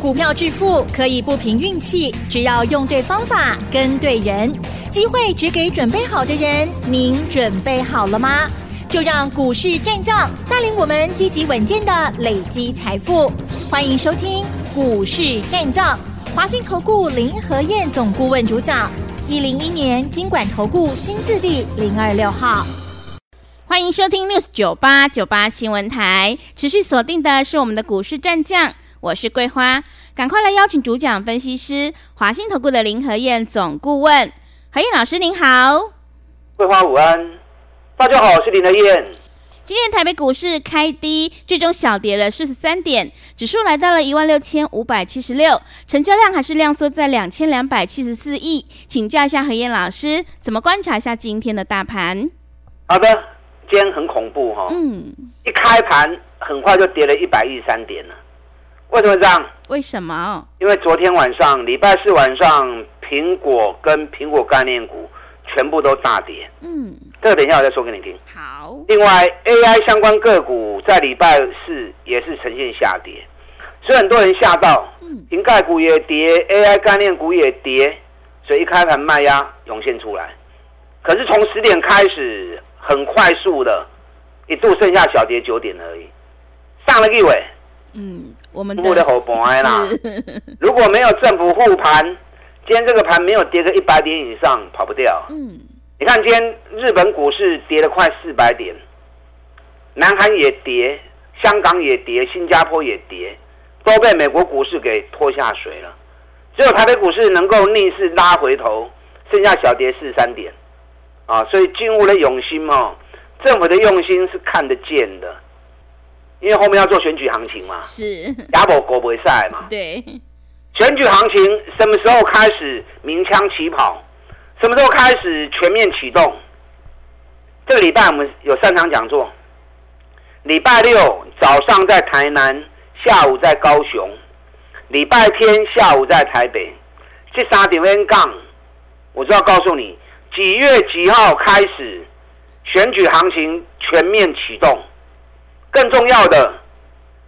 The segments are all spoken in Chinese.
股票致富可以不凭运气，只要用对方法、跟对人，机会只给准备好的人。您准备好了吗？就让股市战将带领我们积极稳健的累积财富。欢迎收听股市战将，华兴投顾林和燕总顾问主讲，一零一年金管投顾新字第零二六号。欢迎收听 News 九八九八新闻台，持续锁定的是我们的股市战将。我是桂花，赶快来邀请主讲分析师华信投顾的林和燕总顾问，何燕老师您好。桂花午安，大家好，我是林和燕。今天台北股市开低，最终小跌了四十三点，指数来到了一万六千五百七十六，成交量还是量缩在两千两百七十四亿。请教一下何燕老师，怎么观察一下今天的大盘？好的，今天很恐怖哈、哦，嗯，一开盘很快就跌了一百一十三点了。为什么这样？为什么？因为昨天晚上，礼拜四晚上，苹果跟苹果概念股全部都大跌。嗯，这个等一下我再说给你听。好。另外，AI 相关个股在礼拜四也是呈现下跌，所以很多人吓到。嗯。苹概股也跌，AI 概念股也跌，所以一开盘卖压涌现出来。可是从十点开始，很快速的，一度剩下小跌九点而已，上了一尾。嗯，我们的啦。如果没有政府护盘，今天这个盘没有跌个一百点以上，跑不掉。嗯，你看今天日本股市跌了快四百点，南韩也跌，香港也跌，新加坡也跌，都被美国股市给拖下水了。只有台北股市能够逆势拉回头，剩下小跌四十三点。啊，所以金屋的用心哦，政府的用心是看得见的。因为后面要做选举行情嘛，是亚博国不会赛嘛，对，选举行情什么时候开始鸣枪起跑？什么时候开始全面启动？这个礼拜我们有三场讲座，礼拜六早上在台南，下午在高雄，礼拜天下午在台北。这三点 N 杠，我就要告诉你几月几号开始选举行情全面启动。更重要的，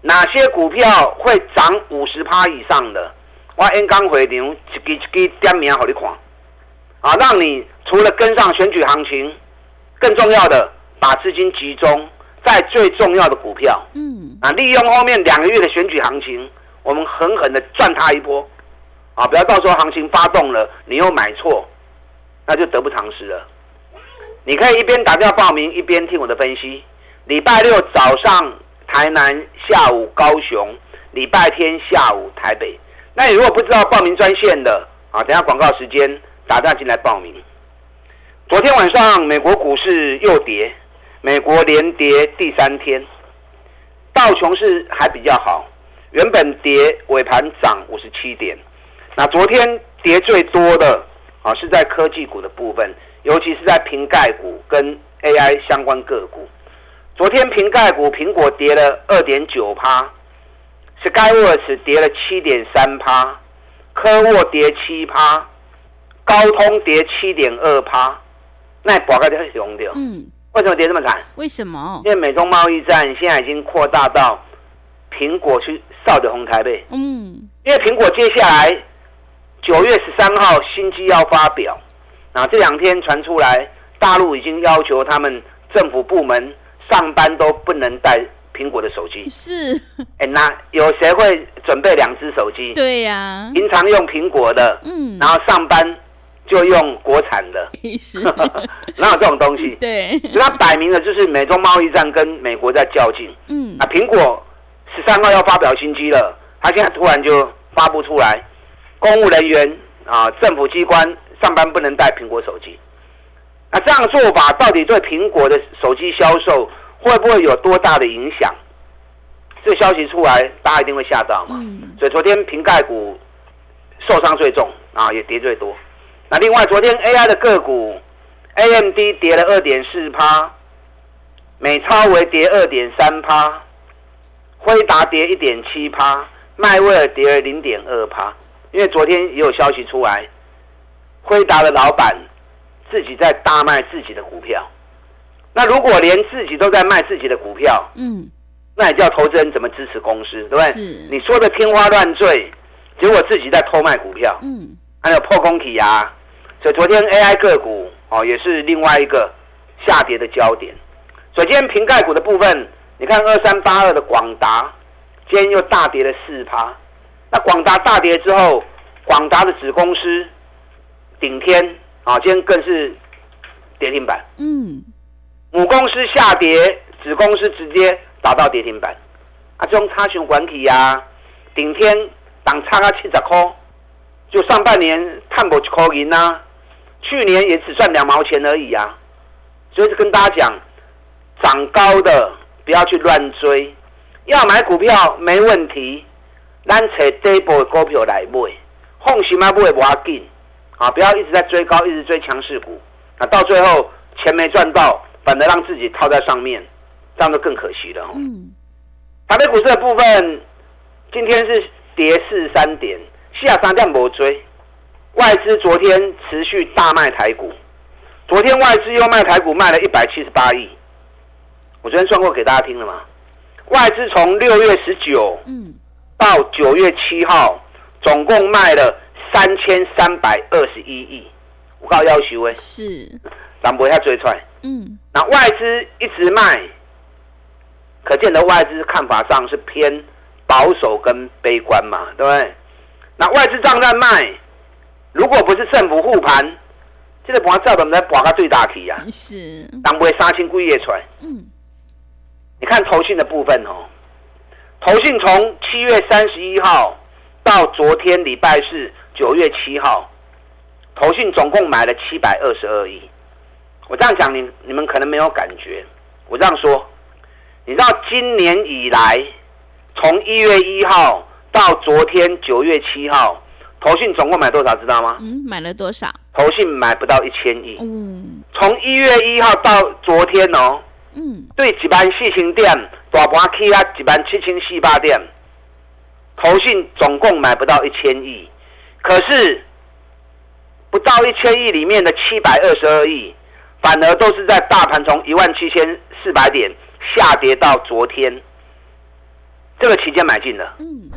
哪些股票会涨五十趴以上的？我演讲会场一支一支点名给你看，啊，让你除了跟上选举行情，更重要的，把资金集中在最重要的股票。嗯，啊，利用后面两个月的选举行情，我们狠狠的赚它一波，啊，不要到时候行情发动了，你又买错，那就得不偿失了。你可以一边打电话报名，一边听我的分析。礼拜六早上台南，下午高雄，礼拜天下午台北。那你如果不知道报名专线的啊，等下广告时间打电话进来报名。昨天晚上美国股市又跌，美国连跌第三天，道琼斯还比较好，原本跌尾盘涨五十七点。那昨天跌最多的啊是在科技股的部分，尤其是在瓶盖股跟 AI 相关个股。昨天苹概股苹果跌了二点九趴，Skyworks 跌了七点三趴，科沃跌七趴，高通跌七点二趴，那宝盖很凶的。嗯，为什么跌这么惨？为什么？因为美中贸易战现在已经扩大到苹果去扫的红台呗。嗯，因为苹果接下来九月十三号新机要发表，啊，这两天传出来，大陆已经要求他们政府部门。上班都不能带苹果的手机，是。哎、欸，那有谁会准备两只手机？对呀、啊，平常用苹果的，嗯，然后上班就用国产的，是。哪有这种东西？对，那摆明了就是美中贸易战跟美国在较劲。嗯，啊，苹果十三号要发表新机了，他现在突然就发布出来，公务人员啊，政府机关上班不能带苹果手机。那这样的做法到底对苹果的手机销售？会不会有多大的影响？这消息出来，大家一定会吓到嘛。嗯、所以昨天瓶盖股受伤最重啊，也跌最多。那另外，昨天 AI 的个股，AMD 跌了二点四趴，美超为跌二点三趴，辉达跌一点七趴，迈威尔跌了零点二趴。因为昨天也有消息出来，辉达的老板自己在大卖自己的股票。那如果连自己都在卖自己的股票，嗯，那也叫投资人怎么支持公司，对不对？是。你说的天花乱坠，结果自己在偷卖股票，嗯，还有破空体啊，所以昨天 AI 个股哦也是另外一个下跌的焦点。所以今天瓶盖股的部分，你看二三八二的广达，今天又大跌了四趴。那广达大跌之后，广达的子公司顶天啊，今天更是跌停板。嗯，母公司下跌，子公司直接打到跌停板。啊，这种差熊管体呀，顶天档差啊七十块，就上半年探不一块银呐，去年也只赚两毛钱而已啊。所以就跟大家讲，涨高的不要去乱追，要买股票没问题，咱找底部的股票来买，放心啊，买不要紧啊，不要一直在追高，一直追强势股，啊到最后钱没赚到，反而让自己套在上面，这样就更可惜了。嗯。台北股市的部分，今天是跌四十三点，下三点没追。外资昨天持续大卖台股，昨天外资又卖台股卖了一百七十八亿。我昨天算过给大家听了嘛？外资从六月十九嗯到九月七号，总共卖了三千三百二十一亿。我告诉要求哎，是，咱不会追出来。嗯，那外资一直卖。可见的外资看法上是偏保守跟悲观嘛，对不对？那外资账在卖，如果不是政府护盘，这个盘照怎么在拔个最大体呀？是，当不会杀青故意出来。嗯，你看投信的部分哦，投信从七月三十一号到昨天礼拜四九月七号，投信总共买了七百二十二亿。我这样讲，你你们可能没有感觉，我这样说。你知道今年以来，从一月一号到昨天九月七号，投信总共买多少？知道吗？嗯，买了多少？投信买不到一千亿。嗯，从一月一号到昨天哦，嗯，对一万四千点，大盘起啊，一万七千四百点，投信总共买不到一千亿，可是不到一千亿里面的七百二十二亿，反而都是在大盘从一万七千四百点。下跌到昨天。这个期间买进的，嗯，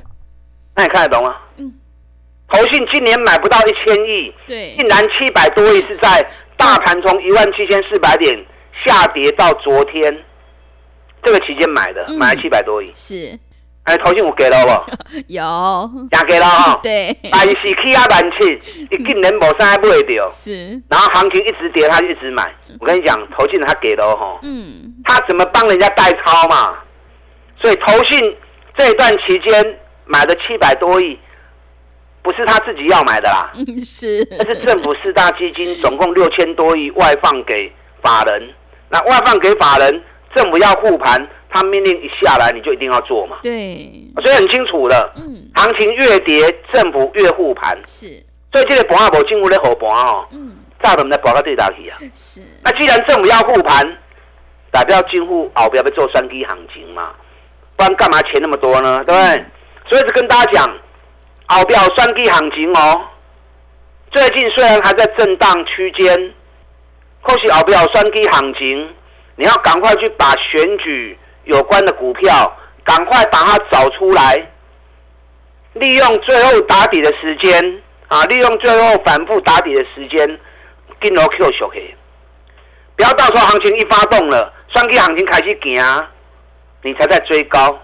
那你看得懂吗？嗯，投信今年买不到一千亿，对，竟然七百多亿是在大盘从一万七千四百点下跌到昨天。这个期间买的，嗯、买了七百多亿，是。哎，投信有给了不？有，也给了哈。对，但是起啊万七，一 竟然无啥买掉。是。然后行情一直跌，他就一直买。我跟你讲，投信他给了哈。嗯。他怎么帮人家代操嘛？所以投信这一段期间买了七百多亿，不是他自己要买的啦。是。那是政府四大基金总共六千多亿外放给法人，那外放给法人，政府要护盘。他命令一下来，你就一定要做嘛。对，所以很清楚了。嗯，行情越跌，政府越护盘。是，所以这个盘无进入咧护盘哦。嗯，炸的我们在博个最大去啊。是。那既然政府要护盘，代表进户后边要做双击行情嘛？不然干嘛钱那么多呢？对不对？嗯、所以是跟大家讲，后边双击行情哦。最近虽然还在震荡区间，可是后边双击行情，你要赶快去把选举。有关的股票，赶快把它找出来，利用最后打底的时间啊，利用最后反复打底的时间，跟牢 Q 小 K，不要到时候行情一发动了，双 K 行情开始行，你才在追高，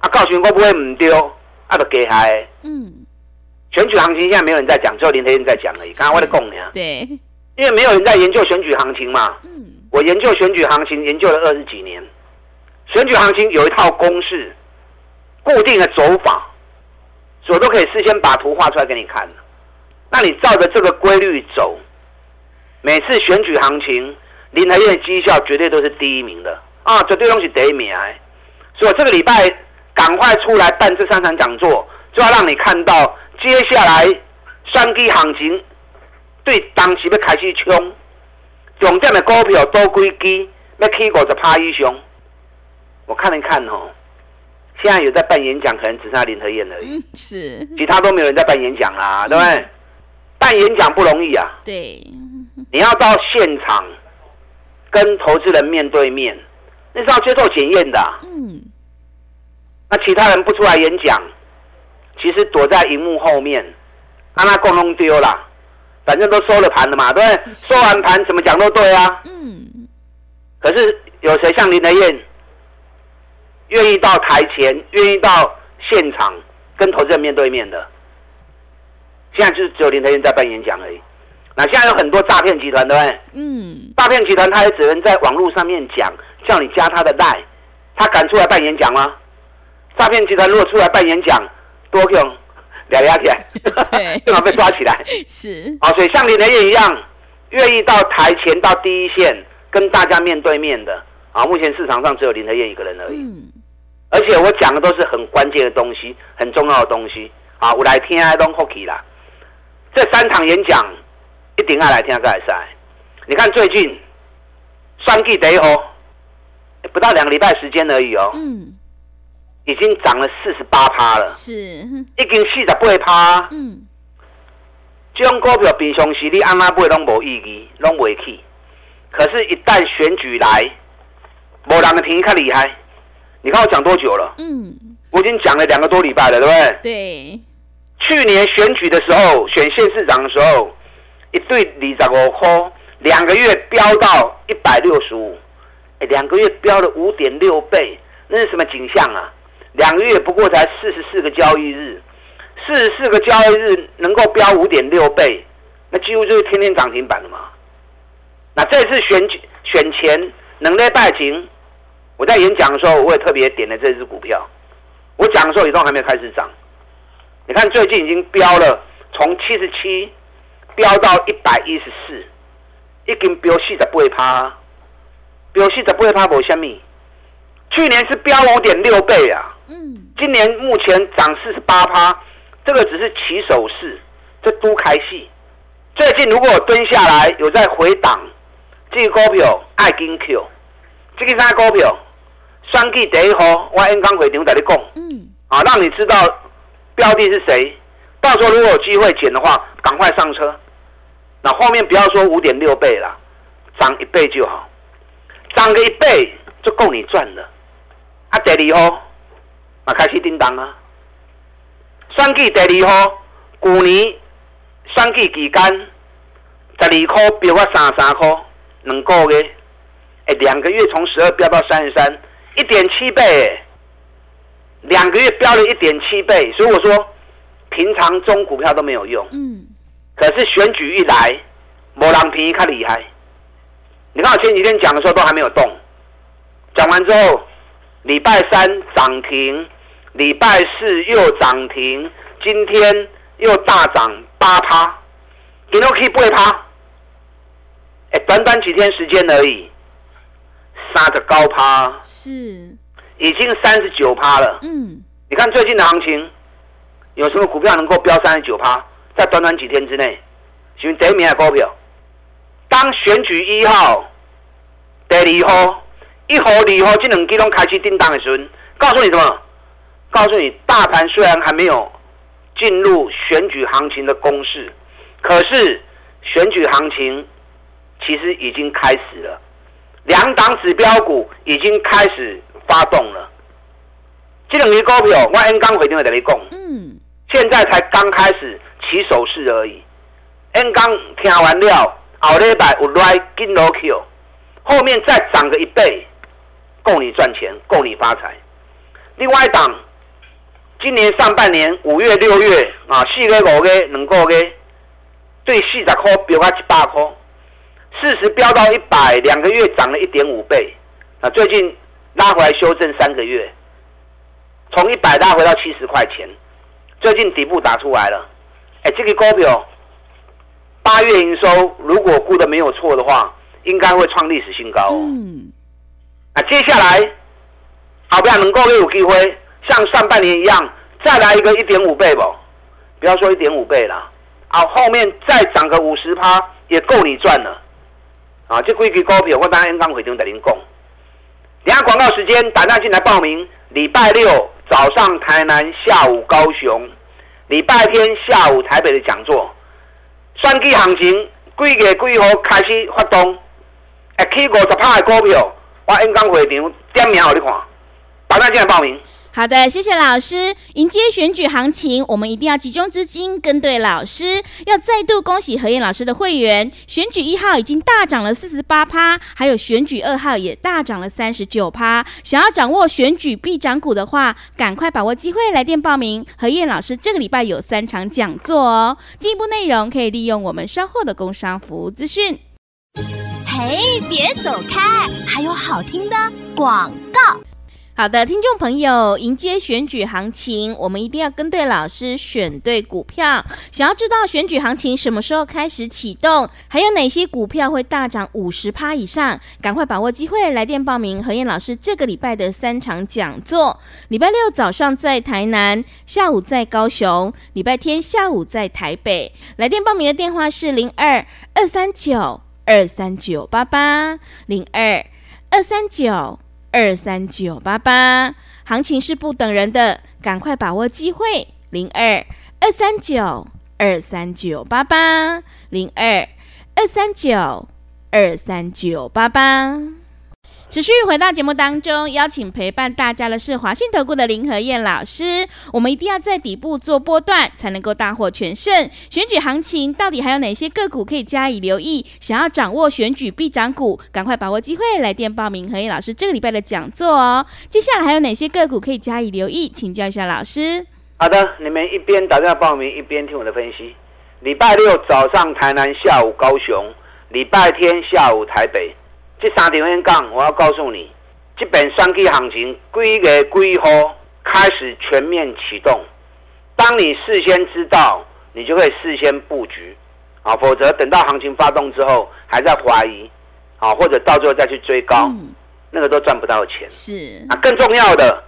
啊，告诉你我不会唔丢，啊，就给嗨。嗯，选举行情现在没有人在讲，只有林德燕在讲而已。刚刚我在讲呢，对，因为没有人在研究选举行情嘛。嗯，我研究选举行情研究了二十几年。选举行情有一套公式，固定的走法，我都可以事先把图画出来给你看。那你照着这个规律走，每次选举行情，林和彦的绩效绝对都是第一名的啊，绝对都是第一名。所以我这个礼拜赶快出来办这三场讲座，就要让你看到接下来双击行情对当时要开始冲，重点的股票都归基，要起五十趴以上。我看了看哦，现在有在办演讲，可能只剩下林和燕而已。是，其他都没有人在办演讲啦，对不对？嗯、办演讲不容易啊。对，你要到现场跟投资人面对面，那是要接受检验的。嗯。那其他人不出来演讲，其实躲在荧幕后面，让他共弄丢了，反正都收了盘了嘛，对不对？收完盘怎么讲都对啊。嗯。可是有谁像林德燕，愿意到台前，愿意到现场跟投资人面对面的？现在就是只有林德燕在办演讲而已。那现在有很多诈骗集团，对不对？嗯。诈骗集团他也只能在网络上面讲，叫你加他的赖，他敢出来办演讲吗？诈骗集团如果出来办演讲，多用两压起来，正好被抓起来。是。啊，所以像林德燕一样，愿意到台前到第一线跟大家面对面的啊，目前市场上只有林德燕一个人而已。嗯。而且我讲的都是很关键的东西，很重要的东西啊，我来听爱东 hockey 啦。这三场演讲一定要来听个赛。你看最近双 G 第一号，不到两个礼拜时间而已哦。嗯。已经涨了四十八趴了，是，已经四十八趴。嗯，这种股票平常时你按哪买拢无意义，拢袂起。可是，一旦选举来，无人的便宜较厉害。你看我讲多久了？嗯，我已经讲了两个多礼拜了，对不对？对。去年选举的时候，选县市长的时候，一对二十五块，两个月飙到一百六十五，哎，两个月飙了五点六倍，那是什么景象啊？两个月不过才四十四个交易日，四十四个交易日能够飙五点六倍，那几乎就是天天涨停板了嘛。那这次选举选前能力带情，我在演讲的时候我也特别点了这支股票。我讲的时候也都还没开始涨，你看最近已经飙了，从七十七飙到一百一十四，已经飙四十八趴，飙四十八趴无虾米。去年是飙五点六倍啊。嗯，今年目前涨四十八趴，这个只是起手式，这都开戏。最近如果蹲下来有在回档，这个股票爱跟 Q，这个啥股票？双 G 第一号，我刚刚回电话在你讲，嗯，啊，让你知道标的是谁，到时候如果有机会捡的话，赶快上车。那后面不要说五点六倍了，涨一倍就好，涨个一倍就够你赚了。啊，第二号。啊，开始叮当啊！三 G 第二号，去年三 G 期间，十二块飙到三十三块，两个月，哎，两个月从十二飙到三十三，一点七倍，两个月飙了一点七倍，所以我说，平常中股票都没有用，嗯，可是选举一来，没人便宜较厉害。你看我前几天讲的时候都还没有动，讲完之后，礼拜三涨停。礼拜四又涨停，今天又大涨八趴，今天可以不会趴？哎，短短几天时间而已，杀的高趴是已经三十九趴了。嗯，你看最近的行情，有什么股票能够飙三十九趴？在短短几天之内，选第一名的股票，当选举一号、第二号、一号、二号这两支拢开始叮当的时候，告诉你什么？告诉你，大盘虽然还没有进入选举行情的攻势，可是选举行情其实已经开始了，两档指标股已经开始发动了。这两只股票，我 N 刚回电话跟你讲，嗯，现在才刚开始起手势而已。刚刚听完了，后礼拜有来跟落去，后面再涨个一倍，够你赚钱，够你发财。另外一档。今年上半年五月、六月啊，四月五月两个月，对四十块飙到一百块，四十飙到一百，两个月涨了一点五倍。啊，最近拉回来修正三个月，从一百拉回到七十块钱，最近底部打出来了。哎，这个股票八月营收如果估的没有错的话，应该会创历史新高。嗯，啊，接下来好不好能够有机会？像上半年一样，再来一个一点五倍不？不要说一点五倍了，啊，后面再涨个五十趴也够你赚了，啊，这几支股票我当然刚回头跟您讲。等下广告时间，打电进来报名。礼拜六早上台南，下午高雄，礼拜天下午台北的讲座。选举行情几月几号开始发动？哎，起五十趴的股票，我刚回头点名给你看。打电进来报名。好的，谢谢老师。迎接选举行情，我们一定要集中资金，跟对老师。要再度恭喜何燕老师的会员，选举一号已经大涨了四十八趴，还有选举二号也大涨了三十九趴。想要掌握选举必涨股的话，赶快把握机会来电报名。何燕老师这个礼拜有三场讲座哦，进一步内容可以利用我们稍后的工商服务资讯。嘿，别走开，还有好听的广告。好的，听众朋友，迎接选举行情，我们一定要跟对老师，选对股票。想要知道选举行情什么时候开始启动，还有哪些股票会大涨五十趴以上，赶快把握机会，来电报名何燕老师这个礼拜的三场讲座。礼拜六早上在台南，下午在高雄，礼拜天下午在台北。来电报名的电话是零二二三九二三九八八零二二三九。二三九八八，行情是不等人的，赶快把握机会。零二二三九二三九八八，零二二三九二三九八八。持续回到节目当中，邀请陪伴大家的是华信投顾的林和燕老师。我们一定要在底部做波段，才能够大获全胜。选举行情到底还有哪些个股可以加以留意？想要掌握选举必涨股，赶快把握机会来电报名和燕老师这个礼拜的讲座哦。接下来还有哪些个股可以加以留意？请教一下老师。好的，你们一边打电话报名，一边听我的分析。礼拜六早上台南，下午高雄；礼拜天下午台北。这三点讲，我要告诉你，这本选举行情几月几号开始全面启动。当你事先知道，你就可以事先布局啊，否则等到行情发动之后，还在怀疑啊，或者到最后再去追高，嗯、那个都赚不到钱。是啊，更重要的，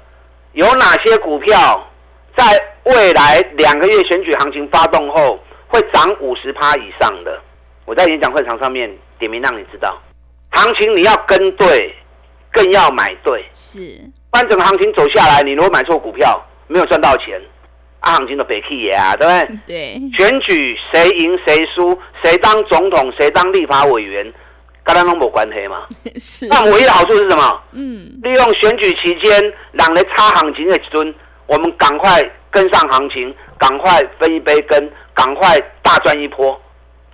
有哪些股票在未来两个月选举行情发动后会涨五十趴以上的？我在演讲会场上面点名让你知道。行情你要跟对，更要买对。是，不然整个行情走下来，你如果买错股票，没有赚到钱，啊，行情都白去啊，对不对？对。选举谁赢谁输，谁当总统，谁当立法委员，跟他都没关系嘛。是。那唯一的好处是什么？嗯。利用选举期间，让人差行情的时候，我们赶快跟上行情，赶快分一杯羹，赶快大赚一波。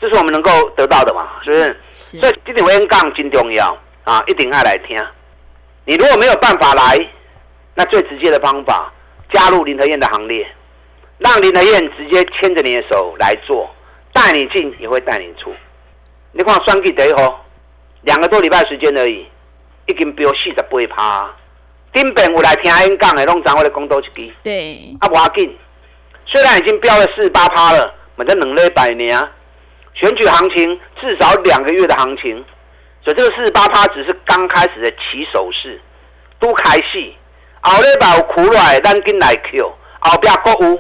这是我们能够得到的嘛，是不是？是。所以这点我跟讲真重要啊，一定要来听。你如果没有办法来，那最直接的方法，加入林德燕的行列，让林德燕直接牵着你的手来做，带你进也会带你出。你看双 K 第一号，两个多礼拜时间而已，已经飙四十八趴。顶边我来听阿英讲的，拢掌握的公道一支。对。啊，不要紧，虽然已经飙了四十八趴了，我们两礼拜呢。选举行情至少两个月的行情，所以这个四十八趴只是刚开始的起手式，都开戏。后礼拜有苦来，咱紧来 Q。后边国有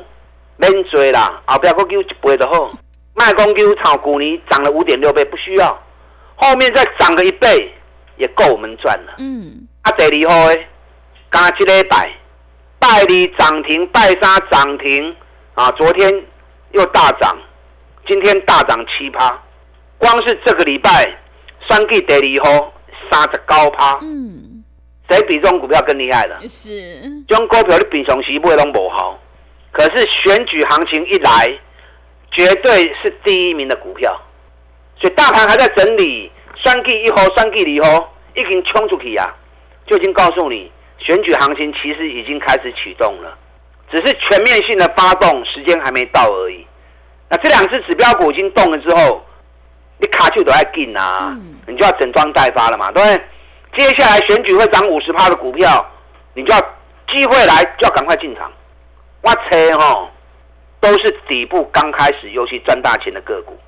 免追啦，后边国有一倍就好。卖公牛炒股你涨了五点六倍，不需要。后面再涨个一倍，也够我们赚了。嗯。啊，第二号诶，刚刚这礼拜拜二涨停，拜三涨停啊，昨天又大涨。今天大涨七趴，光是这个礼拜，三 G 第二号三十高趴。嗯，谁比这种股票更厉害了？是，这种股票你平常时买都不好，可是选举行情一来，绝对是第一名的股票。所以大盘还在整理，三 G 一号、三 G 二号已经冲出去啊，就已经告诉你，选举行情其实已经开始启动了，只是全面性的发动时间还没到而已。那这两只指标股已经动了之后，你卡就都要进啊，嗯、你就要整装待发了嘛，对不对？接下来选举会涨五十趴的股票，你就要机会来就要赶快进场。我猜哈，都是底部刚开始尤其赚大钱的个股，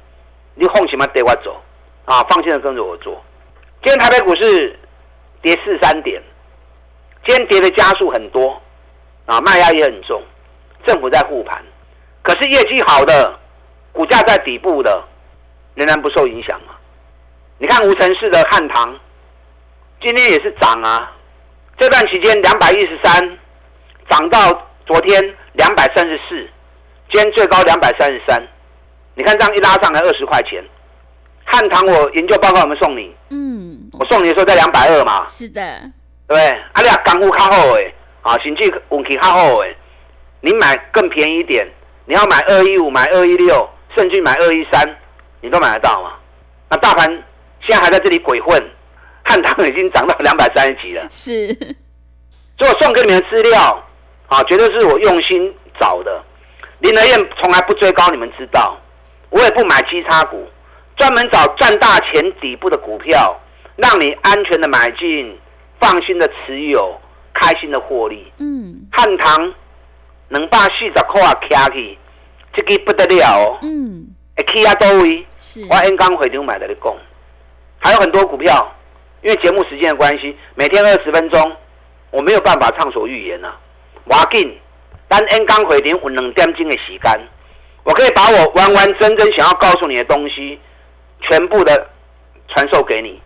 你放心嘛，带我走啊，放心的跟着我做。今天台北股市跌四三点，今天跌的加速很多啊，卖压也很重，政府在护盘，可是业绩好的。股价在底部的，仍然不受影响嘛？你看无尘市的汉唐，今天也是涨啊。这段期间两百一十三，涨到昨天两百三十四，今天最高两百三十三。你看这样一拉上来二十块钱，汉唐我研究报告有没有送你？嗯，我送你的时候在两百二嘛。是的，对不对？啊，你啊港股靠后哎，啊，经济运气较好诶，你买更便宜一点，你要买二一五，买二一六，甚至买二一三，你都买得到吗？那大盘现在还在这里鬼混，汉唐已经涨到两百三十几了。是，所以我送给你们的资料啊，绝对是我用心找的。林德燕从来不追高，你们知道，我也不买基差股，专门找赚大钱底部的股票，让你安全的买进，放心的持有。开心的获利，嗯，汉唐能把四十块啊卡起，这个不得了哦，嗯，会起啊多位，是，我 N 刚会长买的你讲，还有很多股票，因为节目时间的关系，每天二十分钟，我没有办法畅所欲言呐、啊。我紧，但 N 刚会长有两点钟的时间，我可以把我完完整整想要告诉你的东西，全部的传授给你，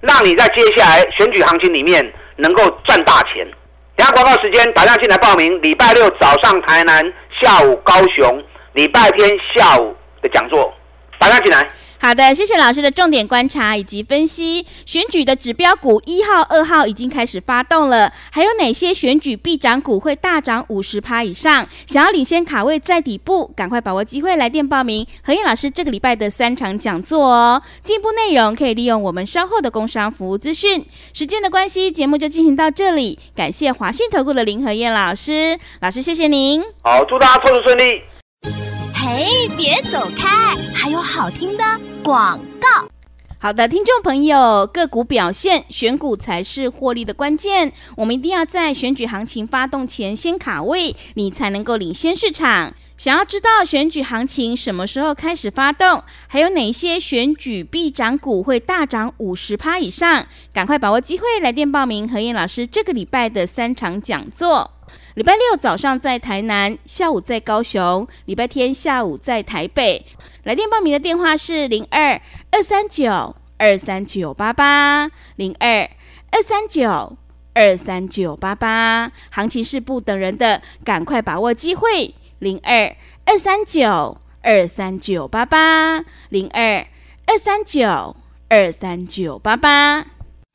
让你在接下来选举行情里面。能够赚大钱。等下广告时间，打电话进来报名。礼拜六早上台南，下午高雄，礼拜天下午的讲座，把它进来。好的，谢谢老师的重点观察以及分析。选举的指标股一号、二号已经开始发动了，还有哪些选举必涨股会大涨五十趴以上？想要领先卡位在底部，赶快把握机会来电报名。何燕老师这个礼拜的三场讲座哦，进一步内容可以利用我们稍后的工商服务资讯。时间的关系，节目就进行到这里。感谢华信投顾的林何燕老师，老师谢谢您。好，祝大家操作顺利。嘿，别走开，还有好听的广告。好的，听众朋友，个股表现，选股才是获利的关键。我们一定要在选举行情发动前先卡位，你才能够领先市场。想要知道选举行情什么时候开始发动，还有哪些选举必涨股会大涨五十趴以上，赶快把握机会来电报名何燕老师这个礼拜的三场讲座。礼拜六早上在台南，下午在高雄，礼拜天下午在台北。来电报名的电话是零二二三九二三九八八零二二三九二三九八八。行情是不等人的，赶快把握机会。零二二三九二三九八八零二二三九二三九八八。